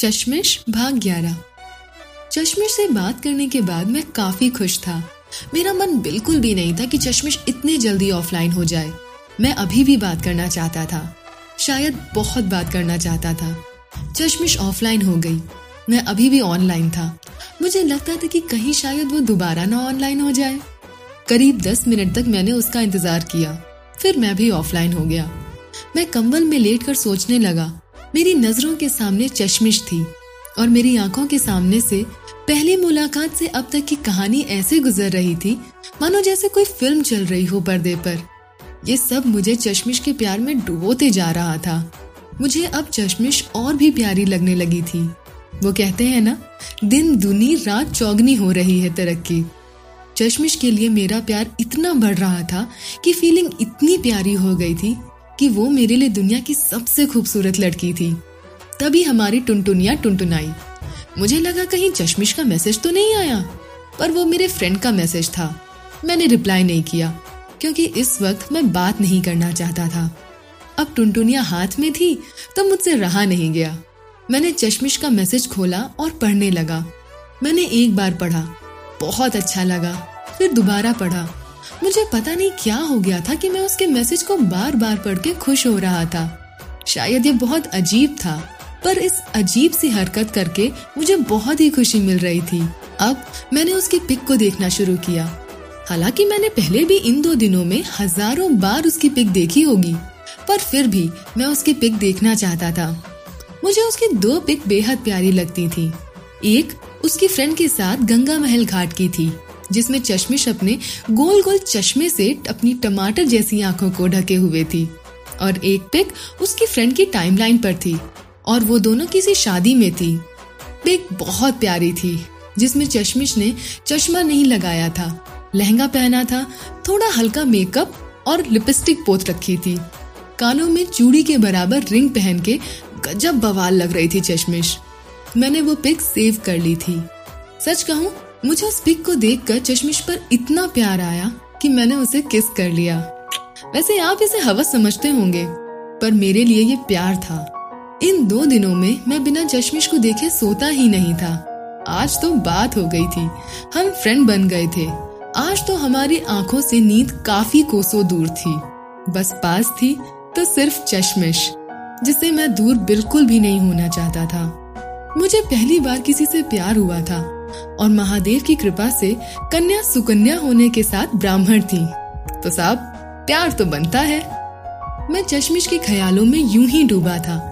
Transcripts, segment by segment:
चश्मिश भाग ग्यारह। चश्मिश से बात करने के बाद मैं काफ़ी खुश था। मेरा मन बिल्कुल भी नहीं था कि चश्मिश इतनी जल्दी ऑफलाइन हो जाए। मैं अभी भी बात करना चाहता था। शायद बहुत बात करना चाहता था। चश्मिश ऑफलाइन हो गई। मैं अभी भी ऑनलाइन था। मुझे लगता था कि कहीं शायद वो दोबारा ना ऑनलाइन हो जाए। करीब दस मिनट तक मैंने उसका इंतज़ार किया। फिर मैं भी ऑफलाइन हो गया। मैं कंबल में लेटकर सोचने लगा मेरी नज़रों के सामने चश्मिश थी और मेरी आँखों के सामने से पहली मुलाकात से अब तक की कहानी ऐसे गुजर रही थी, मानो जैसे कोई फ़िल्म चल रही हो पर्दे पर। ये सब मुझे चश्मिश के प्यार में डुबोते जा रहा था। मुझे अब चश्मिश और भी प्यारी लगने लगी थी। वो कहते हैं ना, दिन, दुनी, रात चौगनी हो रही है तरक्की। चश्मिश के लिए मेरा प्यार इतना बढ़ रहा था कि फीलिंग इतनी प्यारी हो गई थी कि वो मेरे लिए दुनिया की सबसे खूबसूरत लड़की थी। तभी हमारी टुनटुनिया टुनटुनाई। मुझे लगा कहीं चश्मिश का मैसेज तो नहीं आया, पर वो मेरे फ्रेंड का मैसेज था। मैंने रिप्लाई नहीं किया, क्योंकि इस वक्त मैं बात नहीं करना चाहता था। अब टुनटुनिया हाथ में थी तो मुझसे रहा नहीं गया। मैंने चश्मिश का मैसेज खोला और पढ़ने लगा। मैंने एक बार पढ़ा, बहुत अच्छा लगा, फिर दोबारा पढ़ा। मुझे पता नहीं क्या हो गया था कि मैं उसके मैसेज को बार बार पढ़ के खुश हो रहा था। शायद ये बहुत अजीब था, पर इस अजीब सी हरकत करके मुझे बहुत ही खुशी मिल रही थी। अब मैंने उसकी पिक को देखना शुरू किया। हालाँकि मैंने पहले भी इन दो दिनों में हज़ारों बार उसकी पिक देखी होगी, पर फिर भी मैं उसकी पिक देखना चाहता था। मुझे उसकी दो पिक बेहद प्यारी लगती थी। एक, उसकी फ्रेंड के साथ गंगा महल घाट की थी। जिसमें चश्मिश अपने गोल गोल चश्मे से अपनी टमाटर जैसी आँखों को ढके हुए थी। और एक पिक उसकी फ्रेंड की टाइमलाइन पर थी और वो दोनों किसी शादी में थी। पिक बहुत प्यारी थी, जिसमें चश्मिश ने चश्मा नहीं लगाया था। लहंगा पहना था, थोड़ा हल्का मेकअप और लिपस्टिक पोत रखी थी। कानों में चूड़ी के बराबर रिंग पहन के गजब बवाल लग रही थी चश्मिश। मैंने वो पिक सेव कर ली थी। सच कहूँ मुझे उस पिक को देखकर चश्मिश पर इतना प्यार आया कि मैंने उसे किस कर लिया। वैसे आप इसे हवस समझते होंगे, पर मेरे लिए ये प्यार था। इन दो दिनों में मैं बिना चश्मिश को देखे सोता ही नहीं था। आज तो बात हो गई थी। हम फ्रेंड बन गए थे। आज तो हमारी आँखों से नींद काफ़ी कोसों दूर थी। बस पास थी तो सिर्फ़ चश्मिश, जिससे मैं दूर बिल्कुल भी नहीं होना चाहता था। मुझे पहली बार किसी से प्यार हुआ था। और महादेव की कृपा से कन्या सुकन्या होने के साथ ब्राह्मण थी। तो साहब, प्यार तो बनता है। मैं चश्मिश के ख्यालों में यूँ ही डूबा था।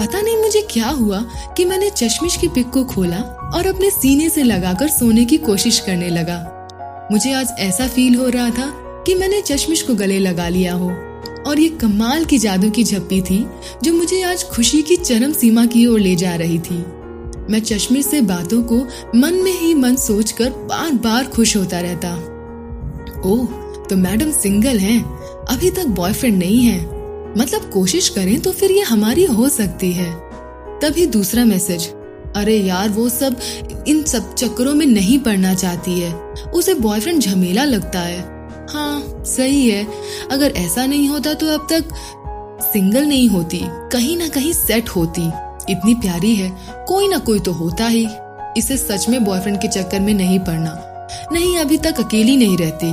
पता नहीं मुझे क्या हुआ कि मैंने चश्मिश की पिक को खोला और अपने सीने से लगाकर सोने की कोशिश करने लगा। मुझे आज ऐसा फील हो रहा था कि मैंने चश्मिश को गले लगा लिया हो। और ये कमाल की जादू की झप्पी थी जो मुझे आज खुशी की चरम सीमा की ओर ले जा रही थी। मैं चश्मे से बातों को मन में ही मन सोचकर बार बार खुश होता रहता। ओह तो मैडम सिंगल हैं, अभी तक बॉयफ्रेंड नहीं है। मतलब कोशिश करें तो फिर ये हमारी हो सकती है। तभी दूसरा मैसेज, अरे यार, वो सब इन सब चक्करों में नहीं पढ़ना चाहती है। उसे बॉयफ्रेंड झमेला लगता है। हाँ सही है। अगर ऐसा नहीं होता तो अब तक सिंगल नहीं होती, कहीं ना कहीं सेट होती। इतनी प्यारी है, कोई ना कोई तो होता ही। इसे सच में बॉयफ्रेंड के चक्कर में नहीं पड़ना। नहीं, अभी तक अकेली नहीं रहती।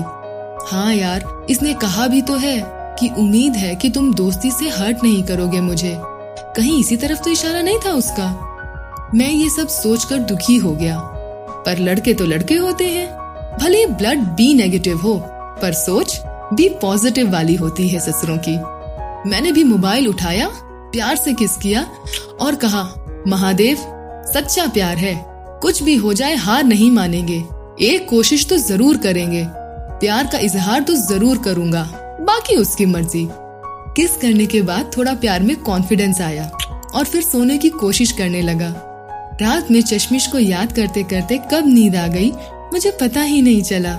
हाँ यार, इसने कहा भी तो है कि उम्मीद है कि तुम दोस्ती से हर्ट नहीं करोगे मुझे। कहीं इसी तरफ़ तो इशारा नहीं था उसका। मैं ये सब सोचकर दुखी हो गया। पर लड़के तो लड़के होते हैं। भले ब्लड बी नेगेटिव हो, पर सोच बी पॉजिटिव वाली होती है ससुरों की। मैंने भी मोबाइल उठाया प्यार से किस किया और कहा, महादेव, सच्चा प्यार है। कुछ भी हो जाए, हार नहीं मानेंगे। एक कोशिश तो ज़रूर करेंगे। प्यार का इजहार तो ज़रूर करूँगा। बाकी उसकी मर्ज़ी। किस करने के बाद थोड़ा प्यार में कॉन्फिडेंस आया और फिर सोने की कोशिश करने लगा। रात में चश्मिश को याद करते करते कब नींद आ गई, मुझे पता ही नहीं चला।